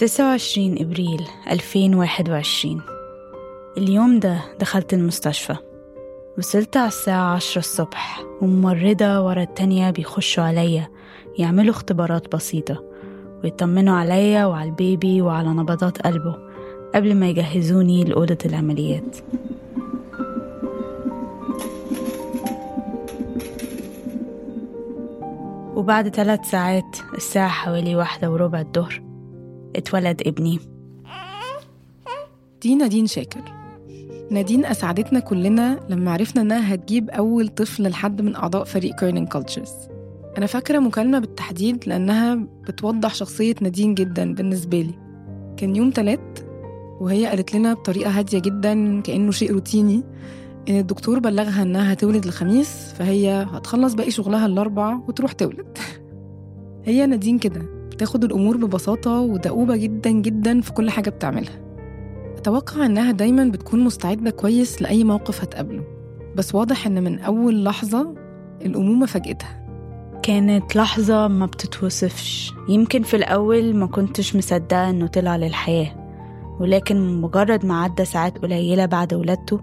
تسعة وعشرين إبريل ألفين واحد وعشرين. اليوم ده دخلت المستشفى. وصلت على الساعة عشرة الصبح وممرضة ورا التانية بيخشوا عليا يعملوا اختبارات بسيطة ويطمنوا عليا وعلى البيبي وعلى نبضات قلبه قبل ما يجهزوني لأوضة العمليات. وبعد ثلاث ساعات الساعة حوالي واحدة وربع الظهر اتولد ابني. دي نادين شاكر. نادين أسعدتنا كلنا لما عرفنا إنها هتجيب أول طفل لحد من أعضاء فريق Kerning Cultures أنا فاكرة مكالمة بالتحديد لأنها بتوضح شخصية نادين جدا بالنسبة لي. كان يوم تلات وهي قالت لنا بطريقة هادية جدا كأنه شيء روتيني إن الدكتور بلغها إنها هتولد الخميس فهي هتخلص باقي شغلها الأربع وتروح تولد. هي نادين كده. بتاخد الأمور ببساطة ودؤوبة جدا جدا في كل حاجة بتعملها. أتوقع إنها دايما بتكون مستعدة كويس لأي موقف هتقابله. بس واضح إن من أول لحظة الأمومة فاجأتها كانت لحظة ما بتتوصفش. يمكن في الأول ما كنتش مصدقة إنه طلع للحياة. ولكن مجرد ما عدى ساعات قليلة بعد ولادته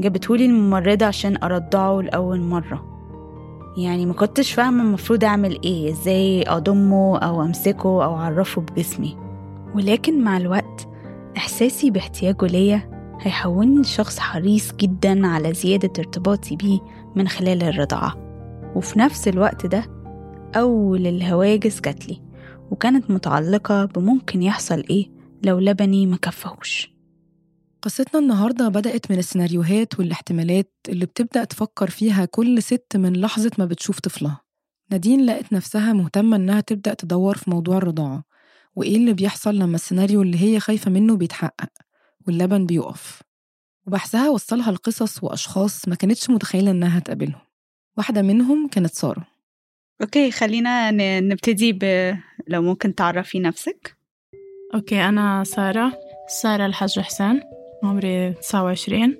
جابتهولي الممرضة عشان أرضعه لأول مرة. يعني ما كنتش فاهمة المفروض أعمل إيه إزاي أضمه أو أمسكه أو أعرفه بجسمي. ولكن مع الوقت إحساسي باحتياجه ليا هيحولني لشخص حريص جدا على زيادة ارتباطي بيه من خلال الرضاعة. وفي نفس الوقت ده أول الهواجس جاتلي وكانت متعلقة بممكن يحصل إيه لو لبني ما كفهوش. قصتنا النهاردة بدأت من السيناريوهات والاحتمالات اللي بتبدأ تفكر فيها كل ست من لحظة ما بتشوف طفلها. نادين لقت نفسها مهتمة إنها تبدأ تدور في موضوع الرضاعة. وإيه اللي بيحصل لما السيناريو اللي هي خايفة منه بيتحقق؟ واللبن بيقف. وبحثها وصلها لقصص وأشخاص ما كانتش متخيلة إنها هتقابلهم. واحدة منهم كانت سارة. okay خلينا نبتدي ب لو ممكن تعرفي نفسك. okay أنا سارة سارة الحج حسين عمري 29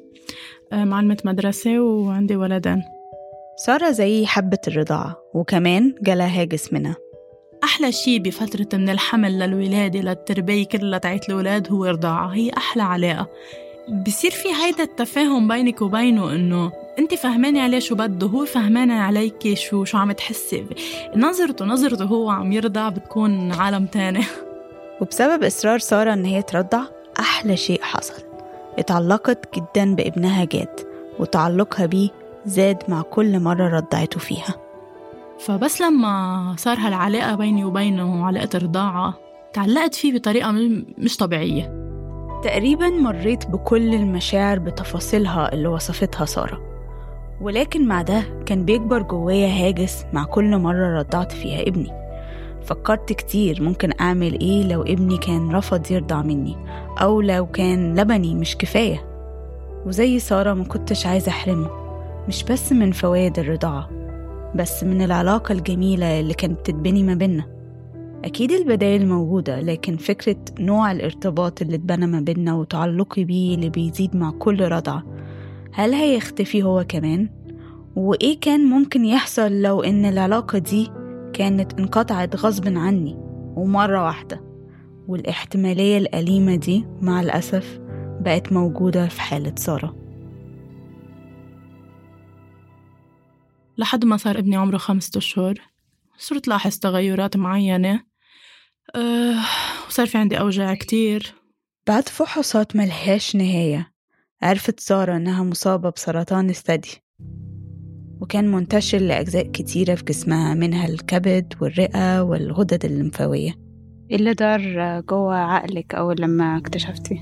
آه، معلمة مدرسة وعندي ولدين سارة زي حبة الرضاعة وكمان جالها هاجس منها. أحلى شي بفترة من الحمل للولادة للتربية كلها تاعت الولاد هو الرضاعة هي أحلى علاقة. بصير في هيدا التفاهم بينك وبينه إنه أنت فهمانة عليه شو بده هو فهمانة عليك شو شو عم تحسي نظرته نظرته هو عم يرضع بتكون عالم تاني. وبسبب إصرار سارة إن هي ترضع أحلى شيء حصل. اتعلقت جدا بابنها جاد وتعلقها بيه زاد مع كل مرة رضعته فيها. فبس لما صار هالعلاقة بيني وبينه علاقة رضاعة تعلقت فيه بطريقة مش طبيعية. تقريبا مريت بكل المشاعر بتفاصيلها اللي وصفتها سارة. ولكن مع ده كان بيكبر جوايا هاجس مع كل مرة رضعت فيها ابني. فكرت كتير ممكن أعمل إيه لو ابني كان رفض يرضع مني أو لو كان لبني مش كفاية وزي سارة ما كنتش عايزة أحرمه مش بس من فوائد الرضاعة بس من العلاقة الجميلة اللي كانت بتتبني ما بينا أكيد البدائل موجودة لكن فكرة نوع الارتباط اللي اتبنى ما بينا وتعلقي بيه اللي بيزيد مع كل رضعة هل هيختفي هو كمان؟ وإيه كان ممكن يحصل لو إن العلاقة دي كانت انقطعت غصب عني ومرة واحدة والاحتمالية الأليمة دي مع الأسف بقت موجودة في حالة سارة. لحد ما صار ابني عمره خمسة أشهر صرت لاحظ تغيرات معينة. أه وصار في عندي أوجاع كتير. بعد فحوصات ملهاش نهاية عرفت سارة إنها مصابة بسرطان الثدي. وكان منتشر لأجزاء كتيرة في جسمها منها الكبد والرئة والغدد الليمفاوية. إيه اللي دار جوه عقلك أول لما اكتشفتي؟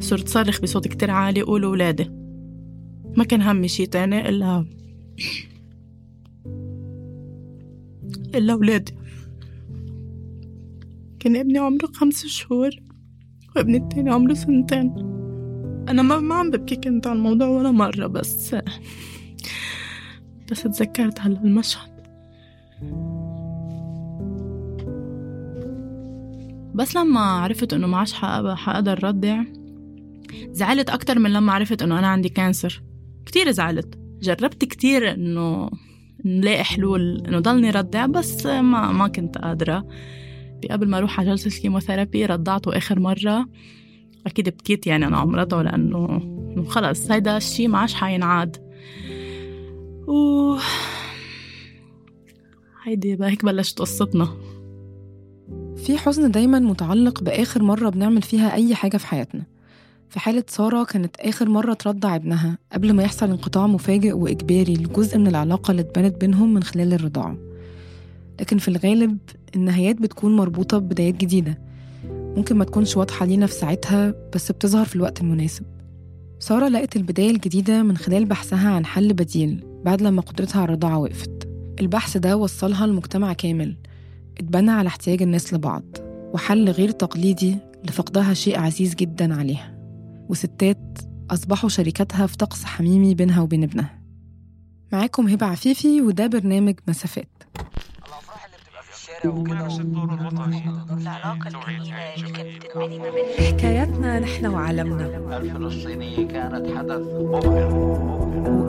صرت صرخ بصوت كتير عالي قول ولادي ما كان همي شي تاني إلا إلا ولادي كان ابني عمره خمس شهور وابني التاني عمره سنتين. أنا ما ما عم ببكي كنت على الموضوع ولا مرة بس بس تذكرت هلا المشهد. بس لما عرفت إنه ما عادش حقدر ردع زعلت أكتر من لما عرفت إنه أنا عندي كانسر كتير زعلت. جربت كتير إنه نلاقي حلول إنه ضلني ردع بس ما ما كنت قادرة. قبل ما أروح على جلسة الكيموثيرابي رضعته آخر مرة. أكيد بكيت يعني أنا عم رضعه لأنه خلص. هيدا الشي ما عادش حينعاد. و هيدي هيك بلشت قصتنا. في حزن دايما متعلق بآخر مرة بنعمل فيها أي حاجة في حياتنا. في حالة سارة كانت آخر مرة ترضع ابنها قبل ما يحصل انقطاع مفاجئ وإجباري لجزء من العلاقة اللي اتبنت بينهم من خلال الرضاعة. لكن في الغالب النهايات بتكون مربوطة ببدايات جديدة. ممكن ما تكونش واضحة لينا في ساعتها بس بتظهر في الوقت المناسب. سارة لقت البداية الجديدة من خلال بحثها عن حل بديل. بعد لما قدرتها على الرضاعة وقفت. البحث ده وصلها لمجتمع كامل. اتبنى على احتياج الناس لبعض وحل غير تقليدي لفقدها شيء عزيز جدا عليها. وستات أصبحوا شركاتها في طقس حميمي بينها وبين ابنها. معاكم هبة عفيفي وده برنامج مسافات. حكاياتنا نحن وعالمنا. الفلسطينية كانت حدث مبهر.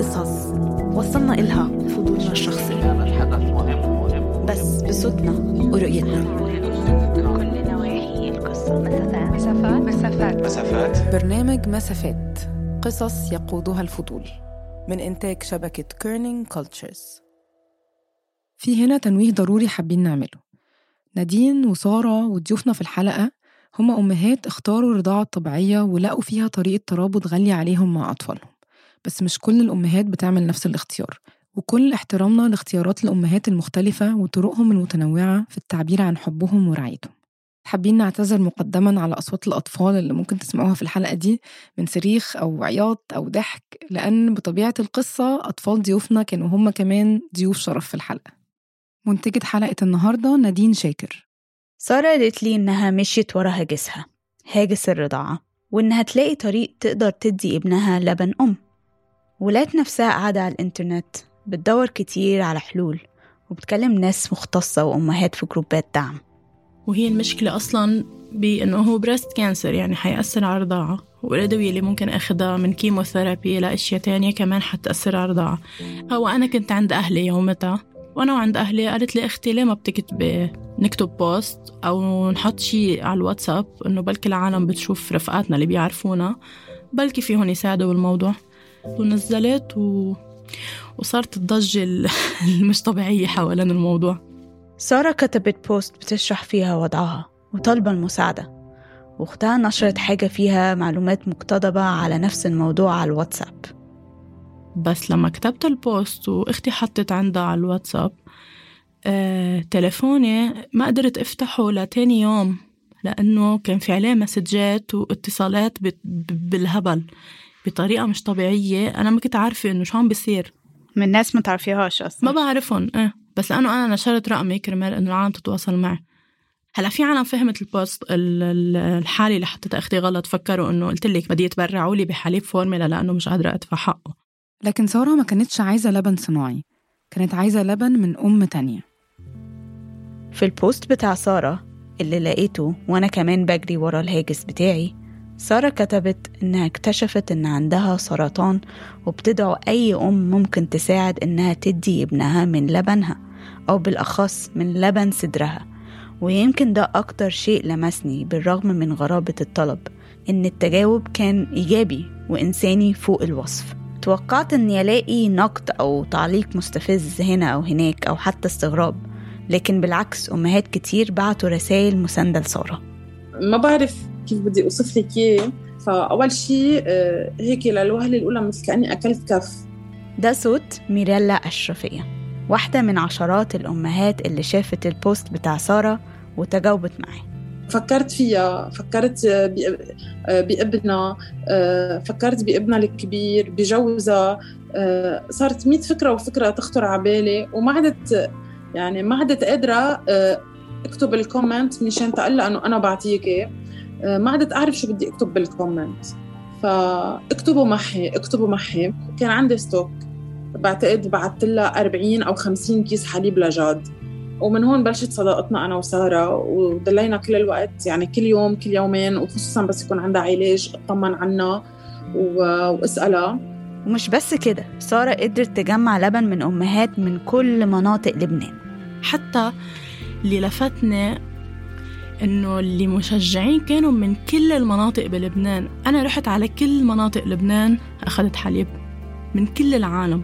وصلنا إلها بفضولنا الشخصي. كانت حدث مهم مهم بس بصوتنا ورؤيتنا. كل نواحي القصة مسافات. مسافات مسافات مسافات برنامج مسافات. قصص يقودها الفضول. من إنتاج شبكة Kerning Cultures في هنا تنويه ضروري حابين نعمله. نادين وسارة وضيوفنا في الحلقة هما أمهات اختاروا الرضاعة الطبيعية ولقوا فيها طريقة ترابط غالية عليهم مع أطفالهم. بس مش كل الأمهات بتعمل نفس الاختيار. وكل احترامنا لاختيارات الأمهات المختلفة وطرقهم المتنوعة في التعبير عن حبهم ورعايتهم. حابين نعتذر مقدما على أصوات الأطفال اللي ممكن تسمعوها في الحلقة دي من صريخ أو عياط أو ضحك لأن بطبيعة القصة أطفال ضيوفنا كانوا هم كمان ضيوف شرف في الحلقة. منتجة حلقة النهاردة نادين شاكر. سارة قالت لي إنها مشيت ورا هاجسها هاجس الرضاعة وإنها تلاقي طريق تقدر تدي ابنها لبن أم. ولقت نفسها قاعدة على الإنترنت بتدور كتير على حلول وبتكلم ناس مختصة وأمهات في جروبات دعم. وهي المشكلة أصلا بأنه هو breast cancer يعني حيأثر على الرضاعة والأدوية اللي ممكن أخذها من chemotherapy لأشياء تانية كمان حتأثر على الرضاعة هو أنا كنت عند أهلي يومتها وأنا وعند أهلي قالت لي أختي ليه ما بتكتبي نكتب post أو نحط شيء على الواتساب إنه بلكي العالم بتشوف رفقاتنا اللي بيعرفونا بلكي فيهم يساعدوا بالموضوع. ونزلت و... وصارت الضجة المش طبيعية حوالين الموضوع. سارة كتبت post بتشرح فيها وضعها وطالبة المساعدة واختها نشرت حاجة فيها معلومات مقتضبة على نفس الموضوع على الواتساب. بس لما كتبت ال post وأختي حطت عندها على الواتساب آه، تلفوني ما قدرت أفتحه لتاني يوم لأنه كان في عليه مسجات واتصالات بالهبل. بطريقة مش طبيعية. أنا ما كنت عارفة إنه شو عم بيصير. من ناس ما تعرفيهاش أصلا. ما بعرفهم إيه. بس لأنه أنا نشرت رقمي كرمال إنه العالم تتواصل معي. هلأ في عالم فهمت ال post الحالة اللي حطيتها أختي غلط. فكروا إنه قلت لك بدي يتبرعوا لي بحليب فورميلا لأنه مش قادرة أدفع حقه. لكن سارة ما كانتش عايزة لبن صناعي. كانت عايزة لبن من أم تانية. في ال post بتاع سارة اللي لقيته وأنا كمان بجري ورا الهاجس بتاعي سارة كتبت إنها اكتشفت إن عندها سرطان وبتدعو أي أم ممكن تساعد إنها تدي ابنها من لبنها أو بالأخص من لبن صدرها. ويمكن ده أكتر شيء لمسني بالرغم من غرابة الطلب إن التجاوب كان إيجابي وإنساني فوق الوصف. توقعت إني ألاقي نقد أو تعليق مستفز هنا أو هناك أو حتى استغراب لكن بالعكس أمهات كتير بعتوا رسائل مساندة لسارة. ما بعرف كيف بدي أوصف لك إياه. فأول شيء آه، هيك للوهله الأولى مثل كأني أكلت كف. ده صوت ميريلا أشرفية واحدة من عشرات الأمهات اللي شافت البوست بتاع سارة وتجاوبت معاه فكرت فيها فكرت آه، آه، بابنها فكرت بابنها الكبير بجوزها. صارت مئة فكرة وفكرة تخطر على بالي وما عدت يعني ما عدت قادرة أكتب ال comment مشان تقلق إنه أنا بعطيكي ما عدت أعرف شو بدي أكتب بال comment فاكتبوا معي اكتبوا معي كان عندي stock بعتقد بعثت لها 40 أو 50 كيس حليب لجاد. ومن هون بلشت صداقتنا أنا وسارة وضلينا كل الوقت يعني كل يوم كل يومين وخصوصا بس يكون عندها علاج اطمن عنها واسألها. ومش بس كده سارة قدرت تجمع لبن من أمهات من كل مناطق لبنان. حتى اللي لفتني إنه اللي مشجعين كانوا من كل المناطق بلبنان. أنا رحت على كل مناطق لبنان أخذت حليب من كل العالم.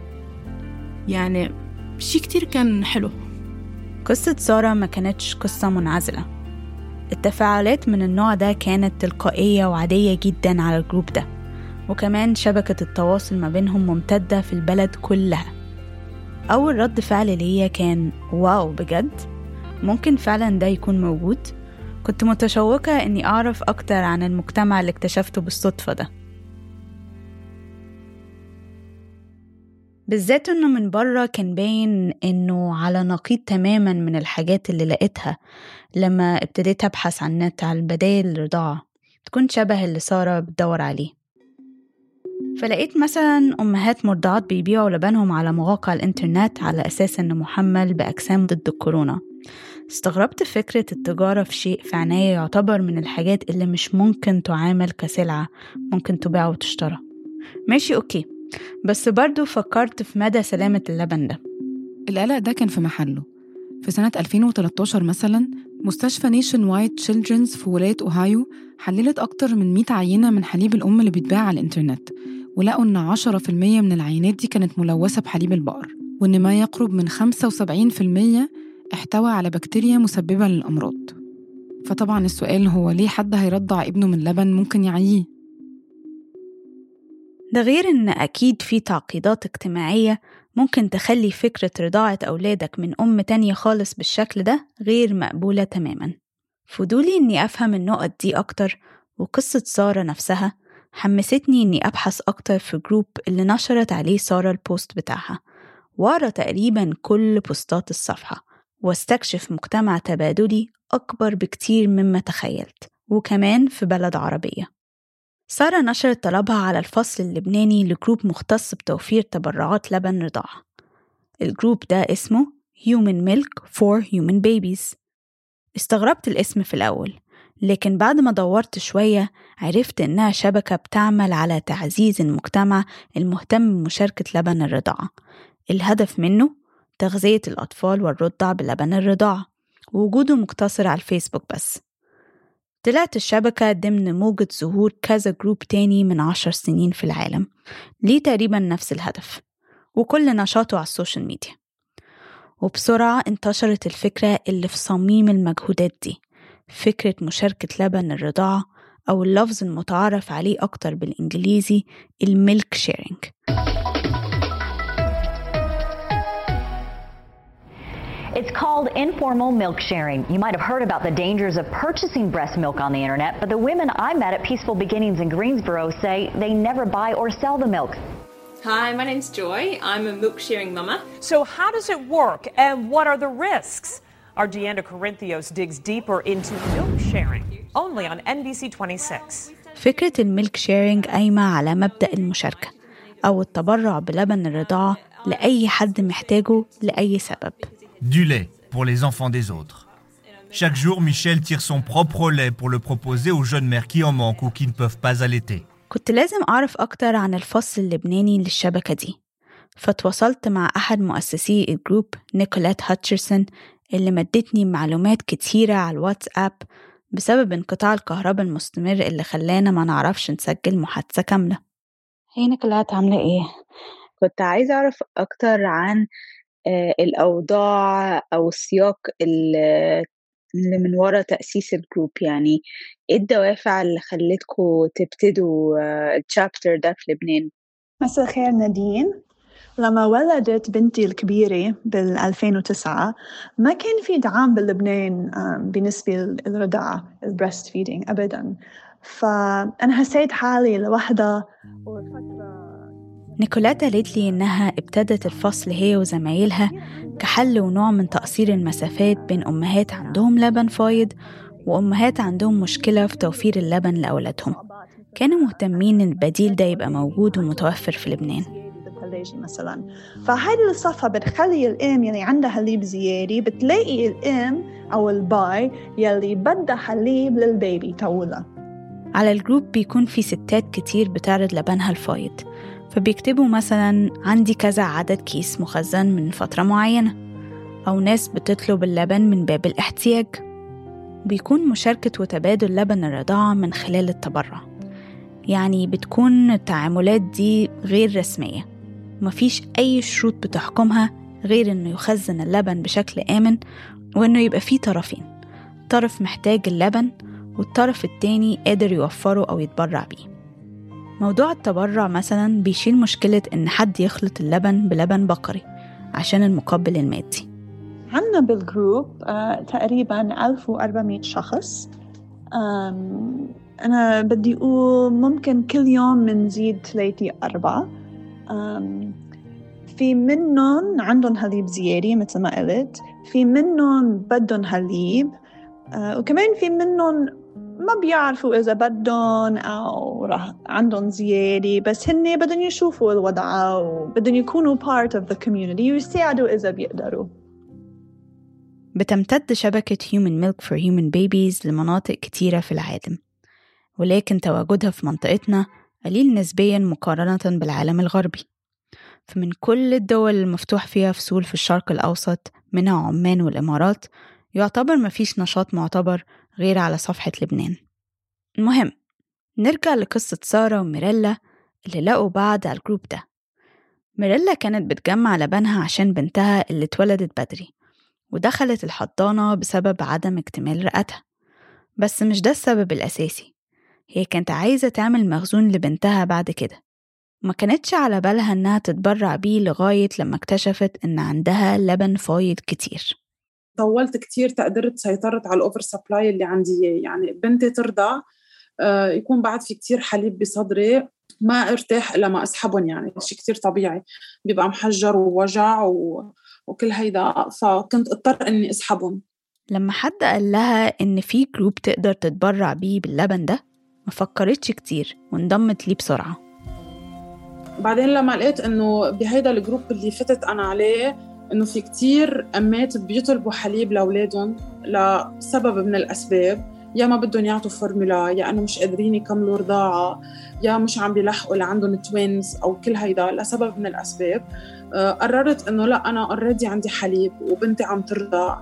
يعني شي كتير كان حلو. قصة سارة ما كانتش قصة منعزلة. التفاعلات من النوع ده كانت تلقائية وعادية جدا على الجروب ده. وكمان شبكة التواصل ما بينهم ممتدة في البلد كلها. أول رد فعل ليا كان واو بجد؟ ممكن فعلا ده يكون موجود؟ كنت متشوقة إني أعرف أكتر عن المجتمع اللي اكتشفته بالصدفة ده. بالذات إنه من بره كان باين إنه على نقيض تماما من الحاجات اللي لقيتها لما ابتديت أبحث عن النت على البدايل الرضاعة تكون شبه اللي سارة بتدور عليه. فلقيت مثلا أمهات مرضعات بيبيعوا لبنهم على مواقع الإنترنت على أساس إنه محمل بأجسام ضد الكورونا. استغربت فكرة التجارة في شيء في عناية يعتبر من الحاجات اللي مش ممكن تعامل كسلعة ممكن تباع وتشترى. ماشي أوكي. بس برضو فكرت في مدى سلامة اللبن ده. القلق ده كان في محله. في سنة 2013 مثلا مستشفى Nationwide Children's في ولاية أوهايو حللت أكتر من 100 عينة من حليب الأم اللي بيتباع على الإنترنت ولقوا إن 10% من العينات دي كانت ملوثة بحليب البقر وإن ما يقرب من 75% احتوى على بكتيريا مسببة للأمراض. فطبعا السؤال هو ليه حد هيرضع ابنه من لبن ممكن يعييه؟ ده غير إن أكيد في تعقيدات اجتماعية ممكن تخلي فكرة رضاعة أولادك من أم تانية خالص بالشكل ده غير مقبولة تماما. فضولي إني أفهم النقط دي أكتر وقصة سارة نفسها حمستني إني أبحث أكتر في جروب اللي نشرت عليه سارة البوست بتاعها وأقرأ تقريبا كل بوستات الصفحة. واستكشف مجتمع تبادلي أكبر بكتير مما تخيلت وكمان في بلد عربية. سارة نشرت طلبها على الفصل اللبناني ل group مختص بتوفير تبرعات لبن رضاعة. الجروب ده اسمه Human Milk for Human Babies. استغربت الاسم في الأول لكن بعد ما دورت شوية عرفت إنها شبكة بتعمل على تعزيز المجتمع المهتم بمشاركة لبن الرضاعة. الهدف منه تغذية الأطفال والرضع بلبن الرضاعة ووجوده مقتصر على الفيسبوك بس. طلعت الشبكة ضمن موجة ظهور كذا جروب تاني من عشر سنين في العالم. ليه تقريبا نفس الهدف. وكل نشاطه على السوشيال ميديا. وبسرعة انتشرت الفكرة اللي في صميم المجهودات دي. فكرة مشاركة لبن الرضاعة أو اللفظ المتعارف عليه أكتر بالإنجليزي ال milk sharing. It's called informal milk sharing. You might have heard about the dangers of purchasing breast milk on the internet, but the women I met at Peaceful Beginnings in Greensboro say they never buy or sell the milk. Hi, my name's Joy. I'm a milk sharing mama. So, how does it work and what are the risks? Our Deanna Corinthios digs deeper into milk sharing only on NBC 26. فكرة الميلك شيرينج قايمة على مبدأ المشاركة أو التبرع بلبن الرضاعة لأي حد محتاجه لأي سبب Du lait pour les enfants des autres. Chaque jour, Michel tire son propre lait pour le proposer aux jeunes mères qui en manquent ou qui ne peuvent pas allaiter. كنت لازم أعرف أكتر عن الفصل اللبناني للشبكة دي فتواصلت مع أحد مؤسسي الجروب نيكولات هاتشرسون اللي مدتني معلومات كتيرة على الواتساب بسبب انقطاع الكهرباء المستمر اللي خلانا ما نعرفش نسجل محادثة كاملة هي نيكولات عاملة إيه؟ كنت عايزة أعرف أكتر عن الأوضاع أو السياق اللي من ورا تأسيس الجروب. يعني إيه الدوافع اللي خلتكم تبتدوا الشابتر ده في لبنان؟ مساء الخير نادين. لما ولدت بنتي الكبيرة بال 2009 ما كان في دعم بلبنان بالنسبة للرضاعة البريست فيدينج أبدا. فأنا حسيت حالي لوحدها نيكولات قالت لي إنها ابتدت الفصل هي وزمايلها كحل ونوع من تقصير المسافات بين أمهات عندهم لبن فايض وأمهات عندهم مشكلة في توفير اللبن لأولادهم. كانوا مهتمين إن البديل ده يبقى موجود ومتوفر في لبنان. مثلا فهذه الصفحة بتخلي الأم يلي عندها حليب زيادة بتلاقي الأم أو البيبي يلي بدها حليب للبيبي تبعه على الجروب بيكون في ستات كتير بتعرض لبنها الفايض فبيكتبوا مثلا عندي كذا عدد كيس مخزن من فترة معينة أو ناس بتطلب اللبن من باب الاحتياج. بيكون مشاركة وتبادل لبن الرضاعة من خلال التبرع. يعني بتكون التعاملات دي غير رسمية. ومفيش أي شروط بتحكمها غير إنه يخزن اللبن بشكل آمن وإنه يبقى فيه طرفين. طرف محتاج اللبن والطرف التاني قادر يوفره أو يتبرع بيه. موضوع التبرع مثلا بيشيل مشكلة إن حد يخلط اللبن بلبن بقري عشان المقابل المادي. عنا بالجروب آه تقريبا 1400 شخص. أنا بدي أقول ممكن كل يوم منزيد ثلاثة أربعة. في منهم عندهم حليب زيادة مثل ما قلت في منهم بدهم حليب آه وكمان في منهم ما بيعرفوا إذا بدهم أو رح عندهم زيادة بس هن بدهم يشوفوا الوضع وبدهم يكونوا part of the community ويساعدوا إذا بيقدروا. بتمتد شبكة Human Milk for Human Babies لمناطق كتيرة في العالم. ولكن تواجدها في منطقتنا قليل نسبيا مقارنة بالعالم الغربي. فمن كل الدول المفتوح فيها فصول في الشرق الأوسط منها عمان والإمارات يعتبر مفيش نشاط معتبر غير على صفحة لبنان. المهم نرجع لقصة سارة وميريلا اللي لقوا بعض على الجروب ده. ميريلا كانت بتجمع لبنها عشان بنتها اللي اتولدت بدري ودخلت الحضانة بسبب عدم اكتمال رئتها بس مش ده السبب الأساسي. هي كانت عايزة تعمل مخزون لبنتها بعد كده. ما كانتش على بالها إنها تتبرع بيه لغاية لما اكتشفت إن عندها لبن فايض كتير. طولت كتير تقدرت سيطرت على الأوفر سبلاي اللي عندي إياه. يعني بنتي ترضع آه، يكون بعد في كتير حليب بصدري ما ارتاح إلا ما أسحبهم. يعني شيء كتير طبيعي. بيبقى محجر ووجع و... وكل هيدا. فكنت اضطر إني أسحبهم. لما حد قال لها إن في جروب تقدر تتبرع بيه باللبن ده ما فكرتش كتير وانضمت ليه بسرعة. بعدين لما لقيت إنه بهيدا الجروب اللي فتت أنا عليه إنه في كتير أمات بيطلبوا حليب لأولادهم لسبب من الأسباب. يا ما بدهم يعطوا فورمولا يا إنه مش قادرين يكملوا رضاعة يا مش عم بيلحقوا لعندهم twins أو كل هيدا لسبب من الأسباب. آه، قررت إنه لا أنا already عندي حليب وبنتي عم ترضع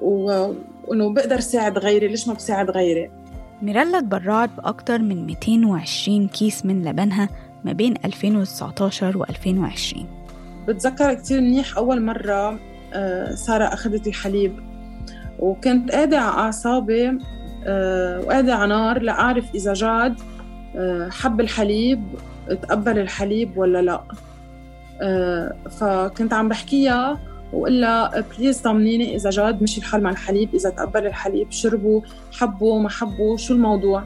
وإنه بقدر ساعد غيري ليش ما بساعد غيري؟ ميريلا تبرعت بأكتر من 220 كيس من لبنها ما بين 2019 و 2020 بتذكر كتير منيح أول مرة آه، سارة أخذت الحليب. وكنت قاعدة على أعصابي آه، وقاعدة على نار لأعرف إذا جاد آه، حب الحليب تقبل الحليب ولا لا. فكنت عم بحكيها وقول لها please طمنيني إذا جاد مشي الحال مع الحليب إذا تقبل الحليب شربوا حبوا ما حبوا شو الموضوع؟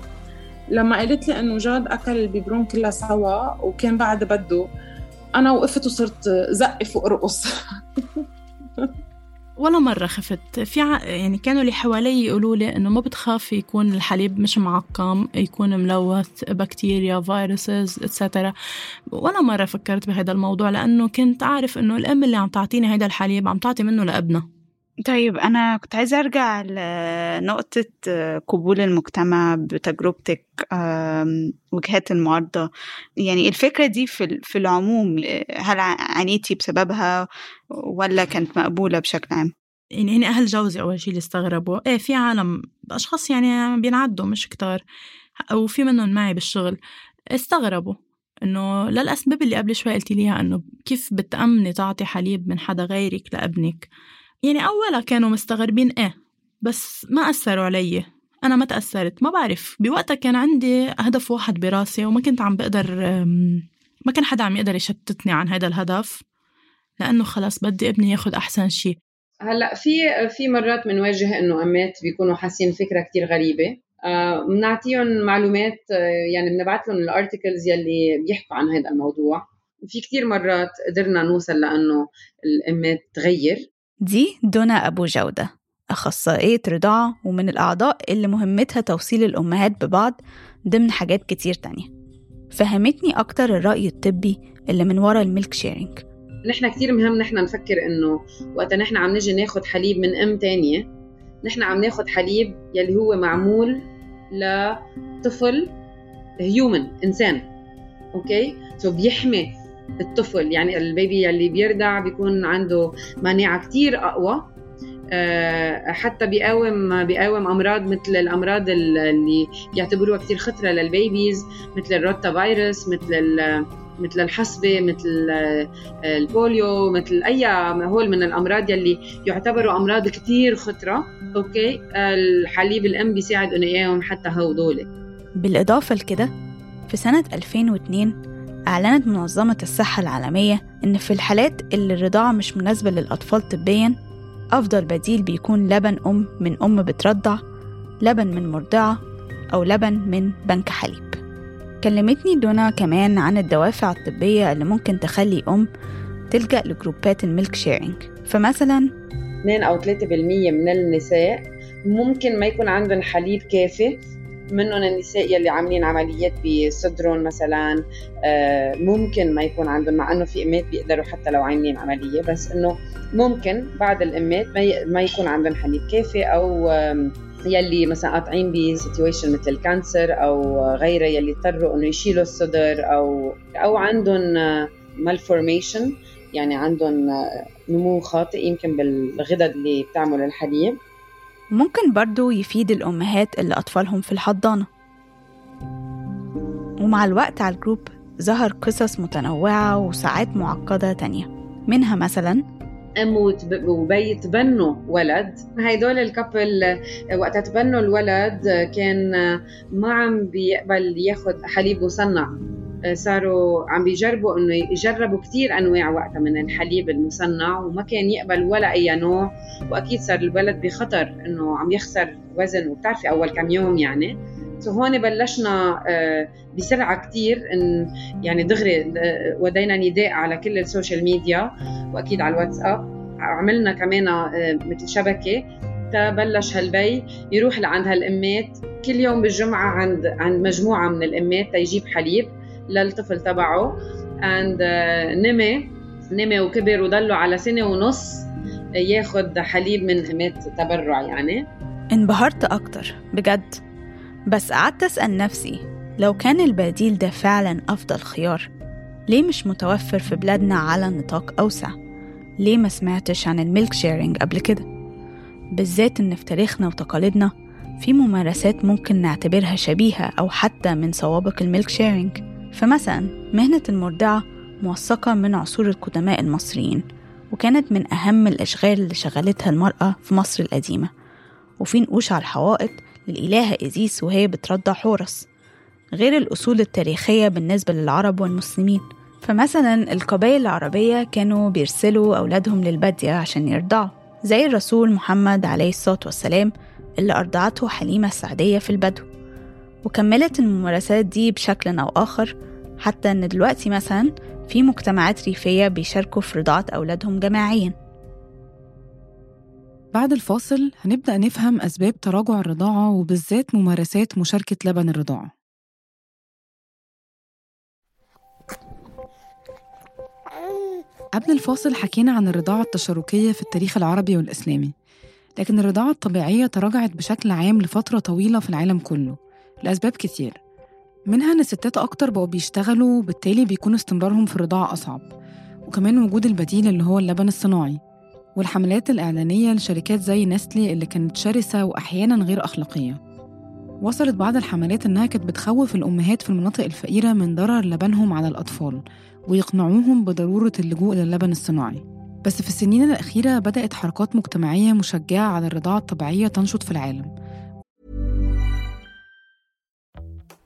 لما قالت لي إنه جاد أكل البيبرون كلها سوا وكان بعد بده أنا وقفت وصرت زقف وارقص. ولا مرة خفت. في ع... يعني كانوا اللي حوالي يقولوا لي إنه ما بتخاف يكون الحليب مش معقم يكون ملوث بكتيريا فيروسز اتسترا ولا مرة فكرت بهذا الموضوع لأنه كنت عارف إنه الأم اللي عم تعطيني هذا الحليب عم تعطي منه لأبنها. طيب أنا كنت عايزة أرجع لنقطة قبول المجتمع بتجربتك وجهات المعارضة. يعني الفكرة دي في العموم هل عانيتي بسببها ولا كانت مقبولة بشكل عام؟ يعني هنا أهل جوزي أول شيء اللي استغربوا إيه في عالم أشخاص يعني بينعدوا مش كتار أو في منهم معي بالشغل. استغربوا إنه للأسباب اللي قبل شوي قلتي ليها إنه كيف بتأمني تعطي حليب من حدا غيرك لابنك؟ يعني أولا كانوا مستغربين إيه بس ما أثروا علي. أنا ما تأثرت ما بعرف. بوقتها كان عندي هدف واحد براسي وما كنت عم بقدر ما كان حدا عم يقدر يشتتني عن هذا الهدف لأنه خلص بدي ابني ياخد أحسن شيء هلأ في في مرات بنواجه إنه امات بيكونوا حاسين فكرة كتير غريبة. بنعطيهم آه معلومات آه يعني بنبعث لهم الارتكلز يلي بيحكوا عن هذا الموضوع. وفي كتير مرات قدرنا نوصل لأنه الأمات تغير. دي دونا أبو جودة أخصائية رضاعة ومن الأعضاء اللي مهمتها توصيل الأمهات ببعض ضمن حاجات كتير تانية. فهمتني أكتر الرأي الطبي اللي من ورا ال milk sharing. نحن كتير مهم نحن نفكر إنه وقت نحن عم نجي ناخد حليب من أم تانية نحن عم ناخد حليب يلي هو معمول لطفل human إنسان. okay so بيحمي الطفل يعني البيبي يلي بيرضع بيكون عنده مناعه كتير أقوى. آه، حتى بيقاوم بيقاوم أمراض مثل الأمراض اللي بيعتبروها كثير خطرة لل babies مثل الروتا فيروس مثل مثل الحصبة مثل آه، ال polio مثل أي هول من الأمراض يلي يعتبروا أمراض كتير خطرة. okay؟ الحليب الأم بيساعد إنه يقاوم حتى هودول بالإضافة لكده في سنة 2002 أعلنت منظمة الصحة العالمية إن في الحالات اللي الرضاعة مش مناسبة للأطفال طبياً أفضل بديل بيكون لبن أم من أم بترضع لبن من مرضعة أو لبن من بنك حليب. كلمتني دونا كمان عن الدوافع الطبية اللي ممكن تخلي أم تلجأ لجروبات ال milk sharing. فمثلا 2 أو 3% من النساء ممكن ما يكون عندهم حليب كافي منهم النساء يلي عاملين عمليات بصدرهم مثلا آه، ممكن ما يكون عندهم مع إنه في إمات بيقدروا حتى لو عاملين عملية بس إنه ممكن بعض الإمات ما يكون عندهم حليب كافي أو يلي مثلا قاطعين ب situation مثل ال cancer أو غيره يلي اضطروا إنه يشيلوا الصدر أو أو عندهم malformation يعني عندهم نمو خاطئ يمكن بالغدد اللي بتعمل الحليب ممكن برضو يفيد الأمهات اللي أطفالهم في الحضانة. ومع الوقت على الجروب ظهر قصص متنوعة وساعات معقدة تانية منها مثلا ام وبي تبنوا ولد. هيدول الكابل وقت تبنوا الولد كان ما عم بيقبل ياخد حليب مصنع صاروا عم بيجربوا إنه يجربوا كثير أنواع وقتها من الحليب المصنع وما كان يقبل ولا أي نوع وأكيد صار الولد بخطر إنه عم يخسر وزن. وبتعرفي أول كم يوم يعني so هون بلشنا آه، بسرعة كثير إن يعني دغري آه، ودينا نداء على كل السوشيال ميديا وأكيد على الواتساب. عملنا كمان آه، مثل شبكة. تبلش هالبيّ يروح لعند هالأمات. كل يوم بالجمعة عند عند مجموعة من الأمات تيجيب حليب. للطفل تبعه. and نمي نمي وكبر وضلو على سنة ونص ياخد حليب من امات تبرع يعني. انبهرت أكتر بجد. بس قعدت أسأل نفسي لو كان البديل ده فعلا أفضل خيار ليه مش متوفر في بلادنا على نطاق أوسع؟ ليه ما سمعتش عن ال milk sharing قبل كده؟ بالذات إن في تاريخنا وتقاليدنا في ممارسات ممكن نعتبرها شبيهة أو حتى من سوابق ال milk sharing. فمثلا مهنة المرضعة موثقة من عصور القدماء المصريين وكانت من أهم الأشغال اللي شغلتها المرأة في مصر القديمة. وفي نقوش على الحوائط للإلهة إزيس وهي بترضع حورس غير الأصول التاريخية بالنسبة للعرب والمسلمين. فمثلا القبائل العربية كانوا بيرسلوا أولادهم للبادية عشان يرضعوا زي الرسول محمد عليه الصلاة والسلام اللي أرضعته حليمة السعدية في البدو. وكملت الممارسات دي بشكل أو آخر حتى إن دلوقتي مثلا في مجتمعات ريفية بيشاركوا في رضاعة أولادهم جماعيا. بعد الفاصل هنبدأ نفهم أسباب تراجع الرضاعة وبالذات ممارسات مشاركة لبن الرضاعة. قبل الفاصل حكينا عن الرضاعة التشاركية في التاريخ العربي والإسلامي لكن الرضاعة الطبيعية تراجعت بشكل عام لفترة طويلة في العالم كله. لأسباب كتير. منها إن الستات أكتر بقوا بيشتغلوا وبالتالي بيكون استمرارهم في الرضاعة أصعب. وكمان وجود البديل اللي هو اللبن الصناعي والحملات الإعلانية لشركات زي نستلي اللي كانت شرسة وأحيانا غير أخلاقية. وصلت بعض الحملات إنها كانت بتخوف الأمهات في المناطق الفقيرة من ضرر لبنهم على الأطفال ويقنعوهم بضرورة اللجوء للبن الصناعي. بس في السنين الأخيرة بدأت حركات مجتمعية مشجعة على الرضاعة الطبيعية تنشط في العالم.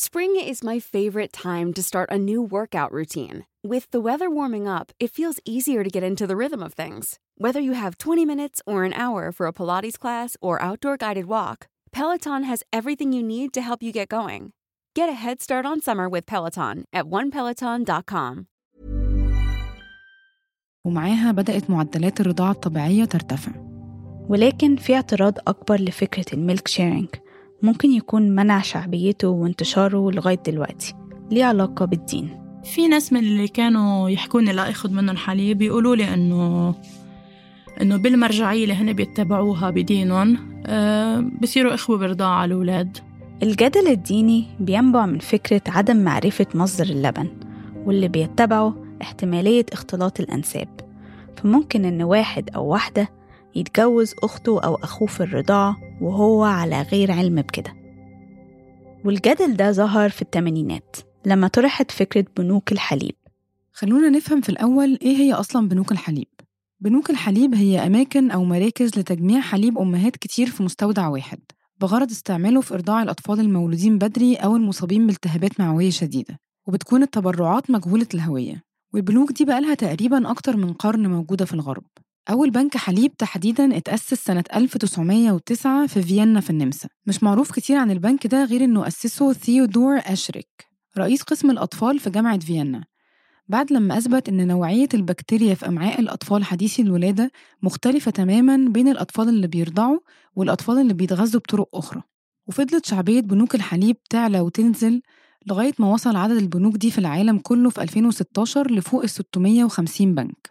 Spring is my favorite time to start a new workout routine. With the weather warming up, it feels easier to get into the rhythm of things. Whether you have 20 minutes or an hour for a Pilates class or outdoor guided walk, Peloton has everything you need to help you get going. Get a head start on summer with Peloton at onepeloton.com. ومعاها بدأت معدلات الرضاعة الطبيعية ترتفع ولكن في اعتراض أكبر لفكرة الميلك شيرينج ممكن يكون منع شعبيته وانتشاره لغاية دلوقتي. ليه علاقة بالدين؟ في ناس من اللي كانوا يحكوني لا اخذ منهم حليب بيقولوا لي إنه إنه بالمرجعية اللي هن بيتبعوها بدينهم آه بصيروا إخوة برضاعه الأولاد. الجدل الديني بينبع من فكرة عدم معرفة مصدر اللبن واللي بيتبعه احتمالية اختلاط الأنساب. فممكن إن واحد أو واحدة يتجوز أخته أو أخوه في الرضاعة وهو على غير علم بكده. والجدل ده ظهر في الثمانينات لما طرحت فكرة بنوك الحليب. خلونا نفهم في الأول إيه هي أصلا بنوك الحليب. بنوك الحليب هي أماكن أو مراكز لتجميع حليب أمهات كتير في مستودع واحد بغرض استعماله في إرضاع الأطفال المولودين بدري أو المصابين بالتهابات معوية شديدة وبتكون التبرعات مجهولة الهوية. والبنوك دي بقالها تقريبا أكتر من قرن موجودة في الغرب. أول بنك حليب تحديدا اتأسس سنة 1909 في فيينا في النمسا. مش معروف كتير عن البنك ده غير إنه أسسه ثيودور أشريك رئيس قسم الأطفال في جامعة فيينا. بعد لما أثبت إن نوعية البكتيريا في أمعاء الأطفال حديثي الولادة مختلفة تماما بين الأطفال اللي بيرضعوا والأطفال اللي بيتغذوا بطرق أخرى. وفضلت شعبية بنوك الحليب تعلى وتنزل لغاية ما وصل عدد البنوك دي في العالم كله في 2016 لفوق ال 650 بنك.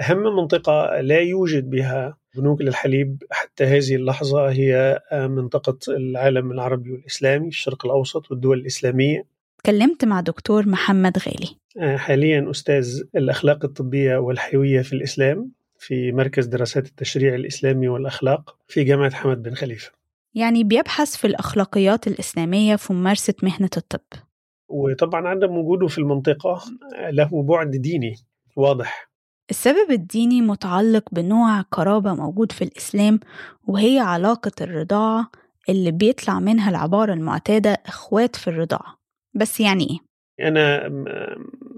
أهم منطقة لا يوجد بها بنوك للحليب حتى هذه اللحظة هي منطقة العالم العربي والإسلامي الشرق الأوسط والدول الإسلامية. اتكلمت مع دكتور محمد غالي. حاليا أستاذ الأخلاق الطبية والحيوية في الإسلام في مركز دراسات التشريع الإسلامي والأخلاق في جامعة حمد بن خليفة. يعني بيبحث في الأخلاقيات الإسلامية في ممارسة مهنة الطب. وطبعا عدم وجوده في المنطقة له بعد ديني واضح. السبب الديني متعلق بنوع قرابة موجود في الإسلام وهي علاقة الرضاعة اللي بيطلع منها العبارة المعتادة إخوات في الرضاعة. بس يعني إيه؟ أنا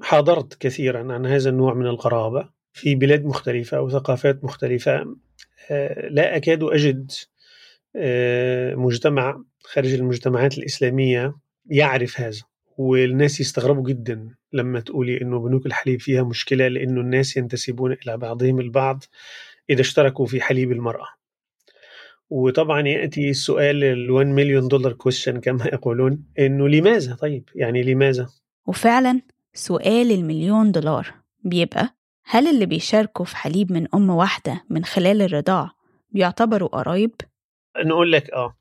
حاضرت كثيرا عن هذا النوع من القرابة في بلاد مختلفة وثقافات مختلفة. لا أكاد أجد مجتمع خارج المجتمعات الإسلامية يعرف هذا. والناس يستغربوا جدا لما تقولي إنه بنوك الحليب فيها مشكلة لأنه الناس ينتسبون إلى بعضهم البعض إذا اشتركوا في حليب المرأة. وطبعا يأتي السؤال ال 1 مليون دولار كويشن كما يقولون إنه لماذا طيب؟ يعني لماذا؟ وفعلا سؤال المليون دولار بيبقى هل اللي بيشاركوا في حليب من أم واحدة من خلال الرضاعة بيعتبروا قرايب؟ نقول لك آه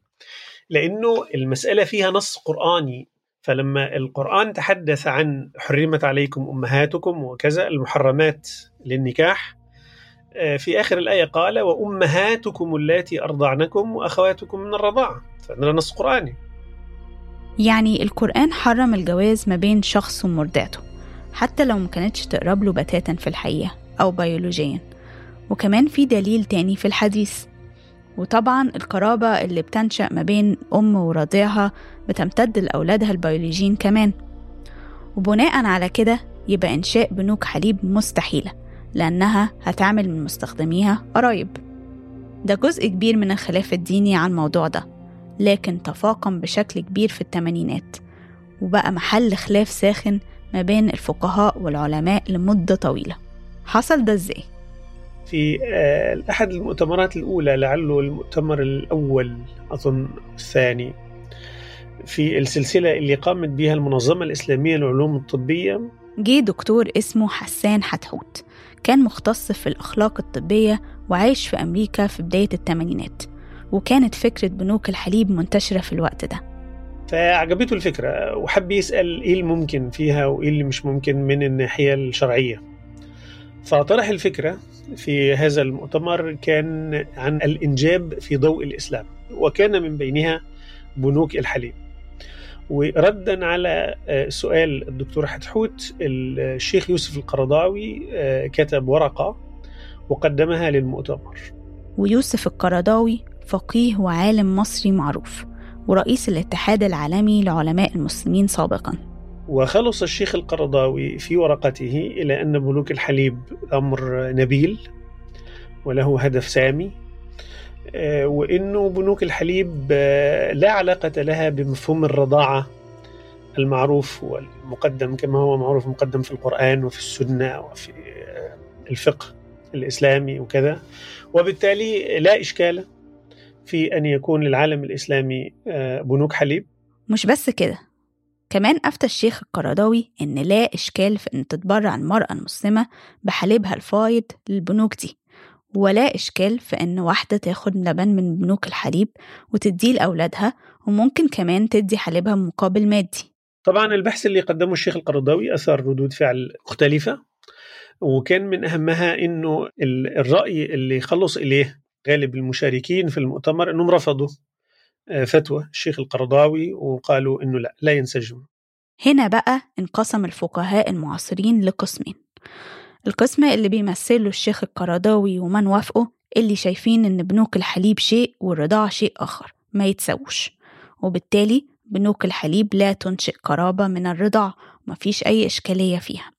لأنه المسألة فيها نص قرآني فلما القرآن تحدث عن حرمت عليكم أمهاتكم وكذا المحرمات للنكاح في آخر الآية قال وأمهاتكم اللاتي أرضعنكم وأخواتكم من الرضاعة فعندنا نص قرآني. يعني القرآن حرم الجواز ما بين شخص ومرضعته حتى لو ما كانتش تقرب له بتاتا في الحقيقة أو بيولوجيا وكمان في دليل تاني في الحديث. وطبعا القرابة اللي بتنشأ ما بين أم ورضيعها بتمتد لأولادها البيولوجيين كمان. وبناء على كده يبقى إنشاء بنوك حليب مستحيلة لأنها هتعمل من مستخدميها قرايب. ده جزء كبير من الخلاف الديني عن الموضوع ده لكن تفاقم بشكل كبير في الثمانينات وبقى محل خلاف ساخن ما بين الفقهاء والعلماء لمدة طويلة. حصل ده إزاي؟ في أحد المؤتمرات الأولى لعله المؤتمر الأول أظن الثاني في السلسلة اللي قامت بها المنظمة الإسلامية للعلوم الطبية. جه دكتور اسمه حسان حتحوت. كان مختص في الأخلاق الطبية وعايش في أمريكا في بداية الثمانينات وكانت فكرة بنوك الحليب منتشرة في الوقت ده. فعجبته الفكرة وحب يسأل إيه الممكن فيها وإيه اللي مش ممكن من الناحية الشرعية. فطرح الفكرة في هذا المؤتمر كان عن الإنجاب في ضوء الإسلام وكان من بينها بنوك الحليب. وردا على سؤال الدكتور حتحوت الشيخ يوسف القرضاوي كتب ورقة وقدمها للمؤتمر. ويوسف القرضاوي فقيه وعالم مصري معروف ورئيس الاتحاد العالمي لعلماء المسلمين سابقا. وخلص الشيخ القرضاوي في ورقته إلى أن بنوك الحليب أمر نبيل وله هدف سامي وإنه بنوك الحليب لا علاقة لها بمفهوم الرضاعة المعروف والمقدم كما هو معروف مقدم في القرآن وفي السنة وفي الفقه الإسلامي وكذا. وبالتالي لا إشكال في أن يكون للعالم الإسلامي بنوك حليب. مش بس كده. كمان أفتى الشيخ القرضاوي إن لا إشكال في إن تتبرع المرأة المسلمة بحليبها الفايض للبنوك دي ولا إشكال في إن واحدة تاخد لبن من بنوك الحليب وتديه لأولادها وممكن كمان تدي حليبها مقابل مادي. طبعا البحث اللي قدمه الشيخ القرضاوي أثار ردود فعل مختلفة وكان من أهمها إنه الرأي اللي خلص إليه غالب المشاركين في المؤتمر إنهم رفضوا فتوى الشيخ القرضاوي وقالوا إنه لا لا ينسجم. هنا بقى انقسم الفقهاء المعاصرين لقسمين. القسم اللي بيمثله الشيخ القرضاوي ومن وافقه اللي شايفين إن بنوك الحليب شيء والرضاعة شيء آخر ما يتسوش وبالتالي بنوك الحليب لا تنشئ قرابة من الرضاعة ومفيش أي إشكالية فيها.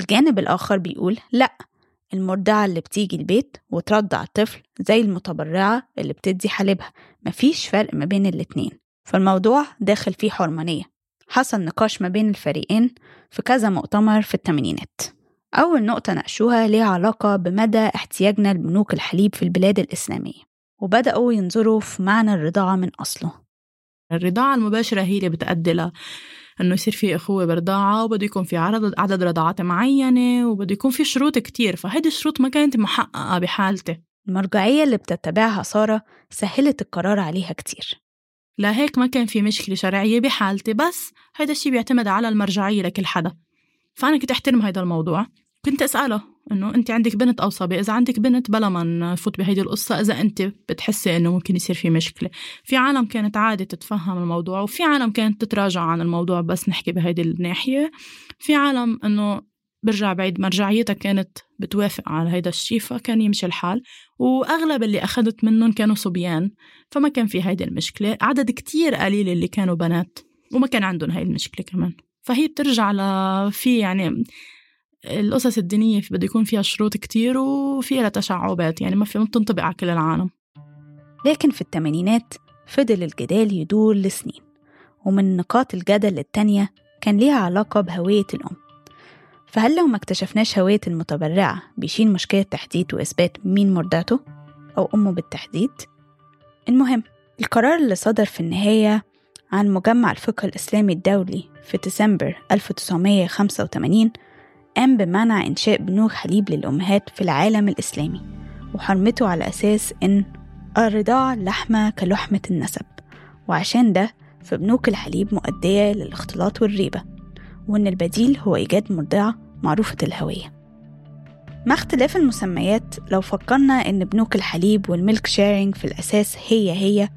الجانب الآخر بيقول لأ المرضعة اللي بتيجي البيت وترضع الطفل زي المتبرعة اللي بتدي حليبها مفيش فرق ما بين الاتنين. فالموضوع داخل فيه حرمانية حصل نقاش ما بين الفريقين في كذا مؤتمر في الثمانينات أول نقطة ناقشوها ليها علاقة بمدى احتياجنا لبنوك الحليب في البلاد الإسلامية. وبدأوا ينظروا في معنى الرضاعة من أصله. الرضاعة المباشرة هي اللي بتأدي إنه يصير في أخوة برضاعه وبده يكون في عدد عدد رضاعات معينة وبده يكون في شروط كتير. فهيدي الشروط ما كانت محققة بحالتي. المرجعية اللي بتتبعها سارة سهلت القرار عليها كتير. لا هيك ما كان في مشكلة شرعية بحالتي بس هيدا الشيء بيعتمد على المرجعية لكل حدا. فأنا كنت أحترم هيدا الموضوع. كنت أسأله إنه أنت عندك بنت أو صبي إذا عندك بنت بلا ما نفوت بهيدي القصة إذا أنت بتحسي إنه ممكن يصير في مشكلة. في عالم كانت عادي تتفهم الموضوع وفي عالم كانت تتراجع عن الموضوع بس نحكي بهيدي الناحية. في عالم إنه برجع بعيد مرجعيتها كانت بتوافق على هيدا الشيء فكان يمشي الحال. وأغلب اللي أخذت منهم كانوا صبيان فما كان في هيدي المشكلة. عدد كتير قليل اللي كانوا بنات وما كان عندهم هاي المشكلة كمان. فهي بترجع ل في يعني القصص الدينية بده يكون فيها شروط كتير وفيها تشعبات يعني ما في ما بتنطبق على كل العالم لكن في الثمانينات فضل الجدال يدور لسنين ومن نقاط الجدل التانية كان ليها علاقة بهوية الأم فهل لو ما اكتشفناش هوية المتبرعة بيشيل مشكلة تحديد وإثبات مين مرضعته أو أمه بالتحديد؟ المهم القرار اللي صدر في النهاية عن مجمع الفقه الإسلامي الدولي في ديسمبر 1985 قام بمنع إنشاء بنوك حليب للأمهات في العالم الإسلامي وحرمته على أساس إن الرضاعة لحمة كلحمة النسب. وعشان ده فبنوك الحليب مؤدية للاختلاط والريبة وإن البديل هو إيجاد مرضعة معروفة الهوية. مع اختلاف المسميات لو فكرنا إن بنوك الحليب والميلك شيرينج في الأساس هي هي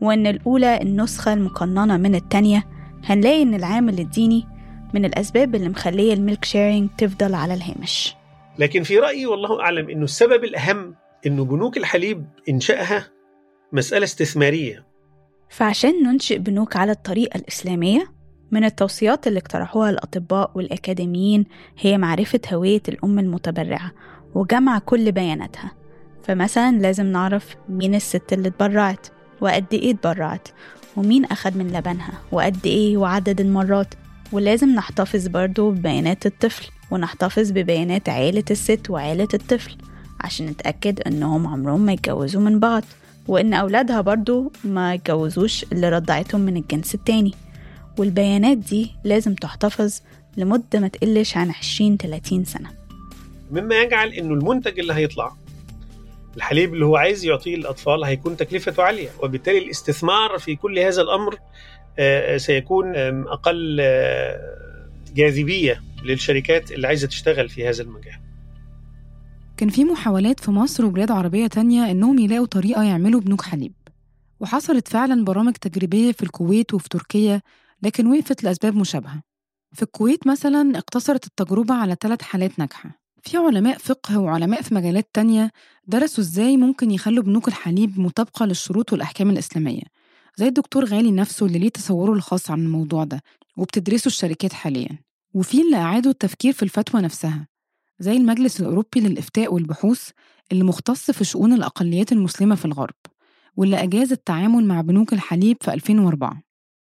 وإن الأولى النسخة المقننة من التانية هنلاقي إن العامل الديني من الأسباب اللي مخلية الميلك شيرينج تفضل على الهامش. لكن في رأيي والله أعلم أنه السبب الأهم أنه بنوك الحليب إنشائها مسألة استثمارية. فعشان ننشئ بنوك على الطريقة الإسلامية من التوصيات اللي اقترحوها الأطباء والأكاديميين هي معرفة هوية الأم المتبرعة وجمع كل بياناتها. فمثلا لازم نعرف مين الست اللي اتبرعت وقد إيه اتبرعت ومين أخد من لبنها وقد إيه وعدد المرات ولازم نحتفظ برضو ببيانات الطفل ونحتفظ ببيانات عيلة الست وعيلة الطفل عشان نتأكد إنهم عمرهم ما يتجوزوا من بعض وإن أولادها برضو ما يتجوزوش اللي رضعتهم من الجنس التاني. والبيانات دي لازم تحتفظ لمدة ما تقلش عن 20-30 سنة. مما يجعل إنه المنتج اللي هيطلع الحليب اللي هو عايز يعطيه للاطفال هيكون تكلفته عالية وبالتالي الاستثمار في كل هذا الأمر آه، سيكون آم، أقل آه، جاذبية للشركات اللي عايزة تشتغل في هذا المجال. كان في محاولات في مصر وبلاد عربية تانية إنهم يلاقوا طريقة يعملوا بنوك حليب وحصلت فعلا برامج تجريبية في الكويت وفي تركيا لكن وقفت لأسباب مشابهة. في الكويت مثلا اقتصرت التجربة على ثلاث حالات ناجحة. في علماء فقه وعلماء في مجالات تانية درسوا إزاي ممكن يخلوا بنوك الحليب مطابقة للشروط والأحكام الإسلامية. زي الدكتور غالي نفسه اللي ليه تصوره الخاص عن الموضوع ده وبتدرسه الشركات حاليا. وفي اللي أعادوا التفكير في الفتوى نفسها زي المجلس الأوروبي للإفتاء والبحوث اللي مختص في شؤون الأقليات المسلمة في الغرب واللي أجاز التعامل مع بنوك الحليب في 2004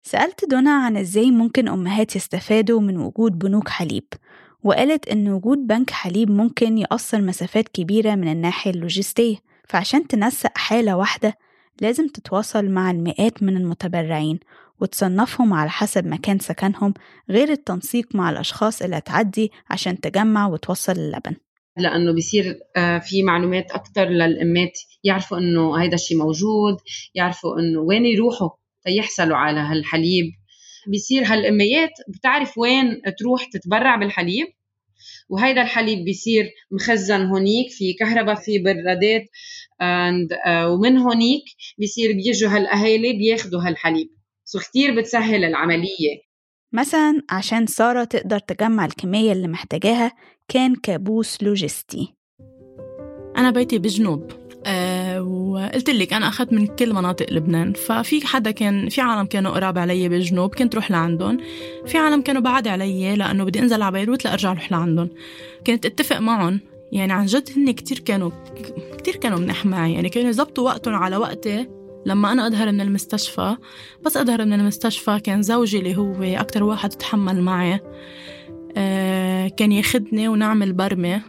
سألت دونا عن إزاي ممكن أمهات يستفادوا من وجود بنوك حليب وقالت إن وجود بنك حليب ممكن يقصر مسافات كبيرة من الناحية اللوجستية فعشان تنسق حالة واحدة لازم تتواصل مع المئات من المتبرعين وتصنفهم على حسب مكان سكنهم غير التنسيق مع الأشخاص اللي هتعدي عشان تجمع وتوصل اللبن لأنه بيصير آه، في معلومات أكثر للإمات يعرفوا إنه هيدا الشيء موجود يعرفوا إنه وين يروحوا تيحصلوا على هالحليب. بيصير هالإميات بتعرف وين تروح تتبرع بالحليب وهيدا الحليب بيصير مخزن هونيك في كهرباء في برادات and, uh, ومن هونيك بيصير بيجوا هالأهالي بياخذوا هالحليب. so كتير بتسهل العملية. مثلا عشان سارة تقدر تجمع الكمية اللي محتاجاها كان كابوس لوجستي. أنا بيتي بجنوب. وقلت لك أنا أخذت من كل مناطق لبنان ففي حدا كان في عالم كانوا قراب علي بالجنوب كنت روح لعندهم. في عالم كانوا بعاد علي لأنه بدي أنزل على بيروت لأرجع روح لعندهم. كنت أتفق معهم يعني عن جد هن كتير كانوا كتير كانوا منيح معي يعني كانوا يزبطوا وقتهم على وقتي لما أنا أظهر من المستشفى. بس أظهر من المستشفى كان زوجي اللي هو أكتر واحد تحمل معي آه كان ياخدني ونعمل برمة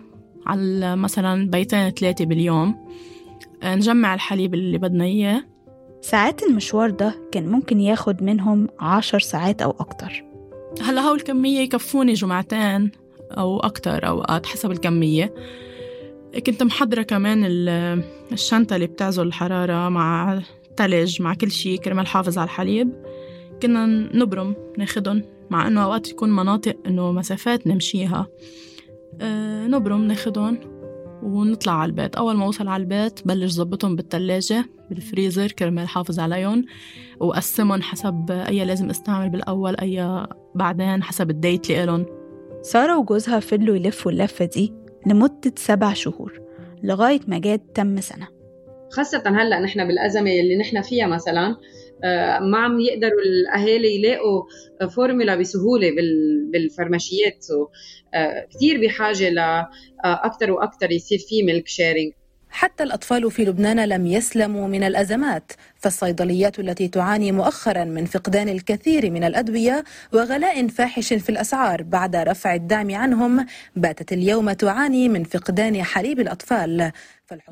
على مثلا بيتين ثلاثة باليوم. نجمع الحليب اللي بدنا إياه. ساعات المشوار ده كان ممكن ياخد منهم عشر ساعات أو أكتر. هلا هول الكمية يكفوني جمعتين أو أكتر أوقات حسب الكمية. كنت محضرة كمان الشنطة اللي بتعزل الحرارة مع تلج مع كل شيء كرمال حافظ على الحليب. كنا نبرم ناخدهم مع إنه أوقات يكون مناطق إنه مسافات نمشيها. أه نبرم ناخدهم. ونطلع على البيت. أول ما أوصل على البيت بلش ظبطهم بالثلاجة بالفريزر كرمال حافظ عليهم وقسمهم حسب أي لازم أستعمل بالأول أي بعدين حسب ال date اللي إلهم. سارة وجوزها فضلوا يلفوا اللفة دي لمدة سبع شهور لغاية ما جات تم سنة. خاصة هلأ نحن بالأزمة اللي نحن فيها مثلا ما عم يقدروا الأهالي يلاقوا فورمولا بسهولة بالفرماشيات. كثير بحاجة لأكثر وأكثر يصير في ميلك شيرينج حتى الأطفال في لبنان لم يسلموا من الأزمات فالصيدليات التي تعاني مؤخرا من فقدان الكثير من الأدوية وغلاء فاحش في الأسعار بعد رفع الدعم عنهم باتت اليوم تعاني من فقدان حليب الأطفال.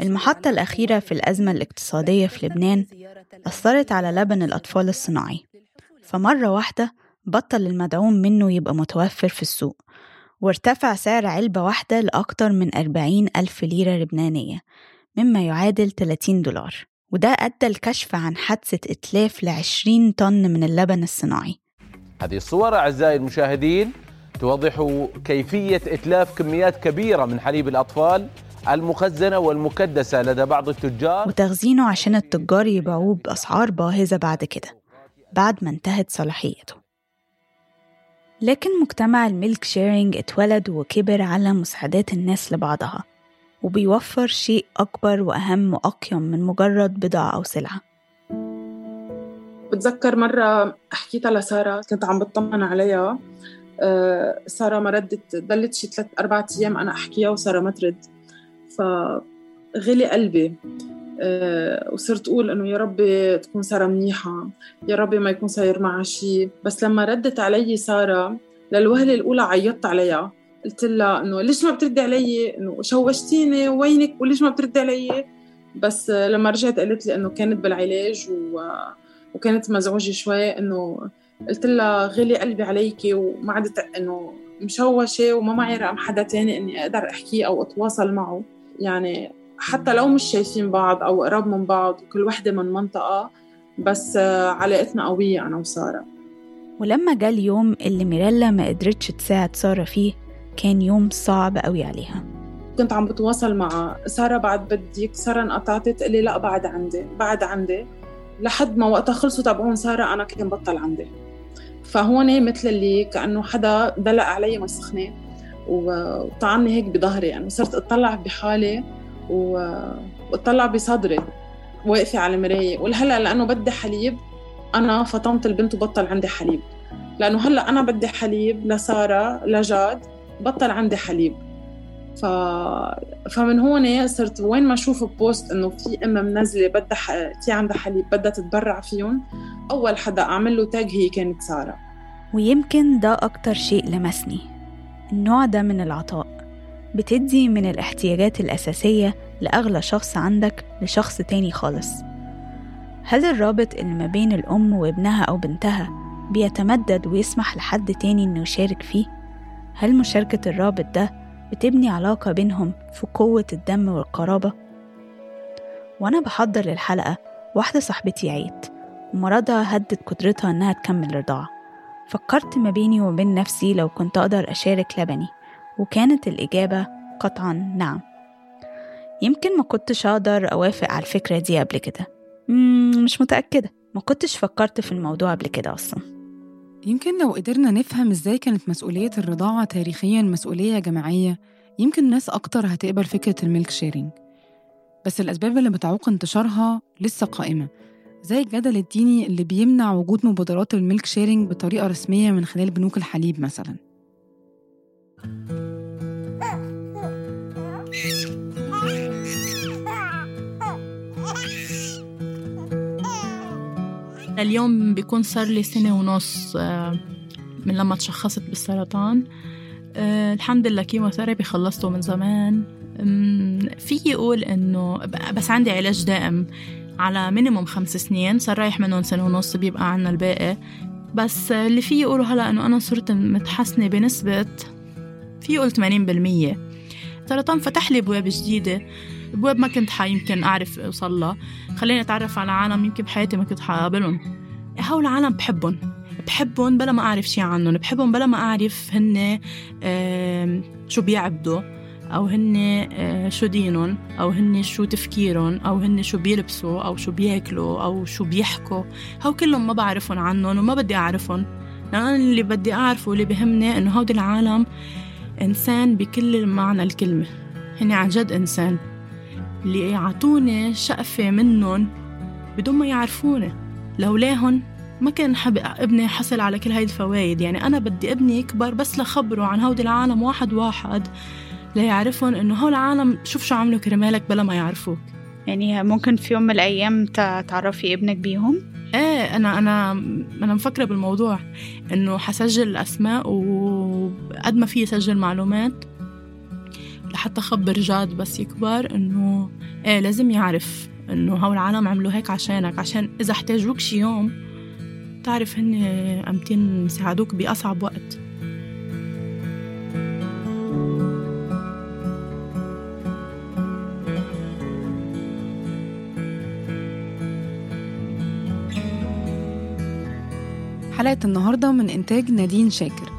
المحطة الأخيرة في الأزمة الاقتصادية في لبنان أثرت على لبن الأطفال الصناعي. فمرة واحدة بطل المدعوم منه يبقى متوفر في السوق. وارتفع سعر علبة واحدة لأكتر من 40 ألف ليرة لبنانية مما يعادل 30 دولار وده أدى الكشف عن حادثة إتلاف ل 20 طن من اللبن الصناعي. هذه الصور أعزائي المشاهدين توضح كيفية إتلاف كميات كبيرة من حليب الأطفال المخزنة والمكدسة لدى بعض التجار. وتخزينه عشان التجار يبيعوه بأسعار باهظة بعد كده بعد ما انتهت صلاحيته. لكن مجتمع الميلك شيرينج اتولد وكبر على مساعدات الناس لبعضها وبيوفر شيء أكبر وأهم وأقيم من مجرد بضاعة أو سلعة. بتذكر مرة حكيتها لسارة كنت عم بطمن عليها. أه سارة ما ردت ضلت شي ثلاث أربع أيام أنا أحكيها وسارة ما ترد. فغلي قلبي. وصرت أقول إنه يا ربي تكون سارة منيحة يا ربي ما يكون صاير معها شيء بس لما ردت علي سارة للوهلة الأولى عيطت عليها. قلت لها إنه ليش ما بتردي علي؟ إنه شوشتيني وينك؟ وليش ما بتردي علي؟ بس لما رجعت قالت لي إنه كانت بالعلاج و... وكانت مزعوجة شوي. إنه قلت لها غلي قلبي عليكي وما عدت إنه مشوشة وما معي رقم حدا تاني إني أقدر أحكيه أو أتواصل معه. يعني حتى لو مش شايفين بعض أو قراب من بعض وكل وحدة من منطقة بس علاقتنا قوية أنا وسارة. ولما جه اليوم اللي ميريلا ما قدرتش تساعد سارة فيه كان يوم صعب قوي عليها. كنت عم بتواصل مع سارة بعد بديك سارة انقطعت تقول لي لا بعد عندي بعد عندي. لحد ما وقتها خلصوا تبعون سارة أنا كان بطل عندي. فهون مثل اللي كأنه حدا دلق علي مسخنة وطعني هيك بظهري. يعني صرت أطلع بحالي واطلع بصدري واقفة على المراية ولهلا لأنه بدي حليب أنا فطمت البنت وبطل عندي حليب. لأنه هلأ أنا بدي حليب لسارة لجاد بطل عندي حليب. ف... فمن هون صرت وين ما أشوف بوست إنه في أم منزلة بدها ح... في عندها حليب بدها تتبرع فيهم أول حدا أعمل له تاج هي كانت سارة. ويمكن ده أكتر شيء لمسني النوع ده من العطاء. بتدي من الاحتياجات الأساسية لأغلى شخص عندك لشخص تاني خالص هل الرابط اللي ما بين الأم وابنها أو بنتها بيتمدد ويسمح لحد تاني إنه يشارك فيه؟ هل مشاركة الرابط ده بتبني علاقة بينهم في قوة الدم والقرابة؟ وأنا بحضر للحلقة واحدة صاحبتي عيت ومرضها هدد قدرتها إنها تكمل رضاعة فكرت ما بيني وبين نفسي لو كنت أقدر أشارك لبني وكانت الإجابة قطعا نعم. يمكن ما كنتش أقدر أوافق على الفكرة دي قبل كده. مش متأكدة. ما كنتش فكرت في الموضوع قبل كده أصلا. يمكن لو قدرنا نفهم إزاي كانت مسؤولية الرضاعة تاريخيا مسؤولية جماعية يمكن ناس أكتر هتقبل فكرة ال milk sharing. بس الأسباب اللي بتعوق انتشارها لسه قائمة زي الجدل الديني اللي بيمنع وجود مبادرات الميلك شيرينج بطريقة رسمية من خلال بنوك الحليب مثلا. اليوم بيكون صار لي سنة ونص آه، من لما تشخصت بالسرطان. آه، الحمد لله chemotherapy خلصته من زمان. في يقول إنه بس عندي علاج دائم على minimum خمس سنين. صار رايح منهم سنة ونص بيبقى عنا الباقي. بس اللي في يقولوا هلأ إنه أنا صرت متحسنة بنسبة في يقول 80% سرطان فتح لي أبواب جديدة. ابواب ما كنت يمكن أعرف أوصل لها خليني أتعرف على عالم يمكن بحياتي ما كنت حقابلهم. هول العالم بحبهم. بحبهم بلا ما أعرف شي عنهم. بحبهم بلا ما أعرف هن شو بيعبدوا أو هن آه، شو دينهم أو هن شو تفكيرهم أو هن شو بيلبسوا أو شو بياكلوا أو شو بيحكوا. هو كلهم ما بعرفهم عنهم وما بدي أعرفهم. لأن اللي بدي أعرفه واللي بهمني إنه هودي العالم إنسان بكل معنى الكلمة. هن عن جد إنسان. اللي يعطوني شقفة منهم بدون ما يعرفوني. لولاهن ما كان حب ابني حصل على كل هاي الفوائد يعني أنا بدي ابني يكبر بس لخبره عن هودي العالم واحد واحد ليعرفهم إنه هول العالم شوف شو عملوا كرمالك بلا ما يعرفوك. يعني ممكن في يوم من الأيام تعرفي ابنك بيهم؟ إيه أنا أنا أنا مفكرة بالموضوع إنه حسجل الأسماء وقد ما في سجل معلومات. لحتى خبر جاد بس يكبر إنه إيه لازم يعرف إنه هول العالم عملوا هيك عشانك عشان إذا احتاجوك شي يوم تعرف هن امتين يساعدوك بأصعب وقت. حلقة النهاردة من إنتاج نادين شاكر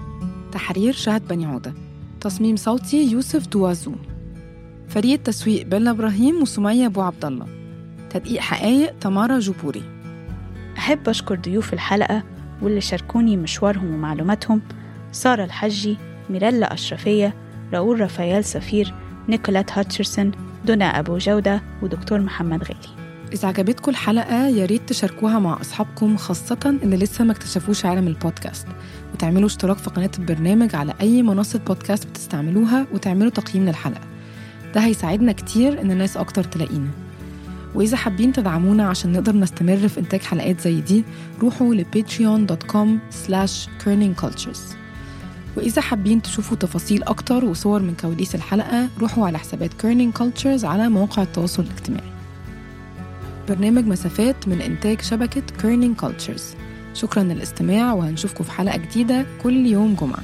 تحرير شهد بني عودة. تصميم صوتي يوسف دوازو. فريق تسويق بيلا إبراهيم وسمية أبو عبد الله. تدقيق حقايق تمارا جبوري. أحب أشكر ضيوف الحلقة واللي شاركوني مشوارهم ومعلوماتهم سارة الحجي ميريلا أشرفية راؤول رافائيل سفير نيكولات هاتشرسون دنا أبو جودة ودكتور محمد غالي. إذا عجبتكم الحلقة يا ريت تشاركوها مع أصحابكم خاصة اللي لسه ما اكتشفوش عالم البودكاست. وتعملوا اشتراك في قناة البرنامج على أي منصة بودكاست بتستعملوها وتعملوا تقييم للحلقة. ده هيساعدنا كتير إن الناس أكتر تلاقينا. وإذا حابين تدعمونا عشان نقدر نستمر في إنتاج حلقات زي دي روحوا ل patreon.com slash cultures وإذا حابين تشوفوا تفاصيل أكتر وصور من كواليس الحلقة روحوا على حسابات Kerning Cultures على مواقع التواصل الاجتماعي. برنامج مسافات من إنتاج شبكة Kerning Cultures شكرا للاستماع وهنشوفكم في حلقة جديدة كل يوم جمعة.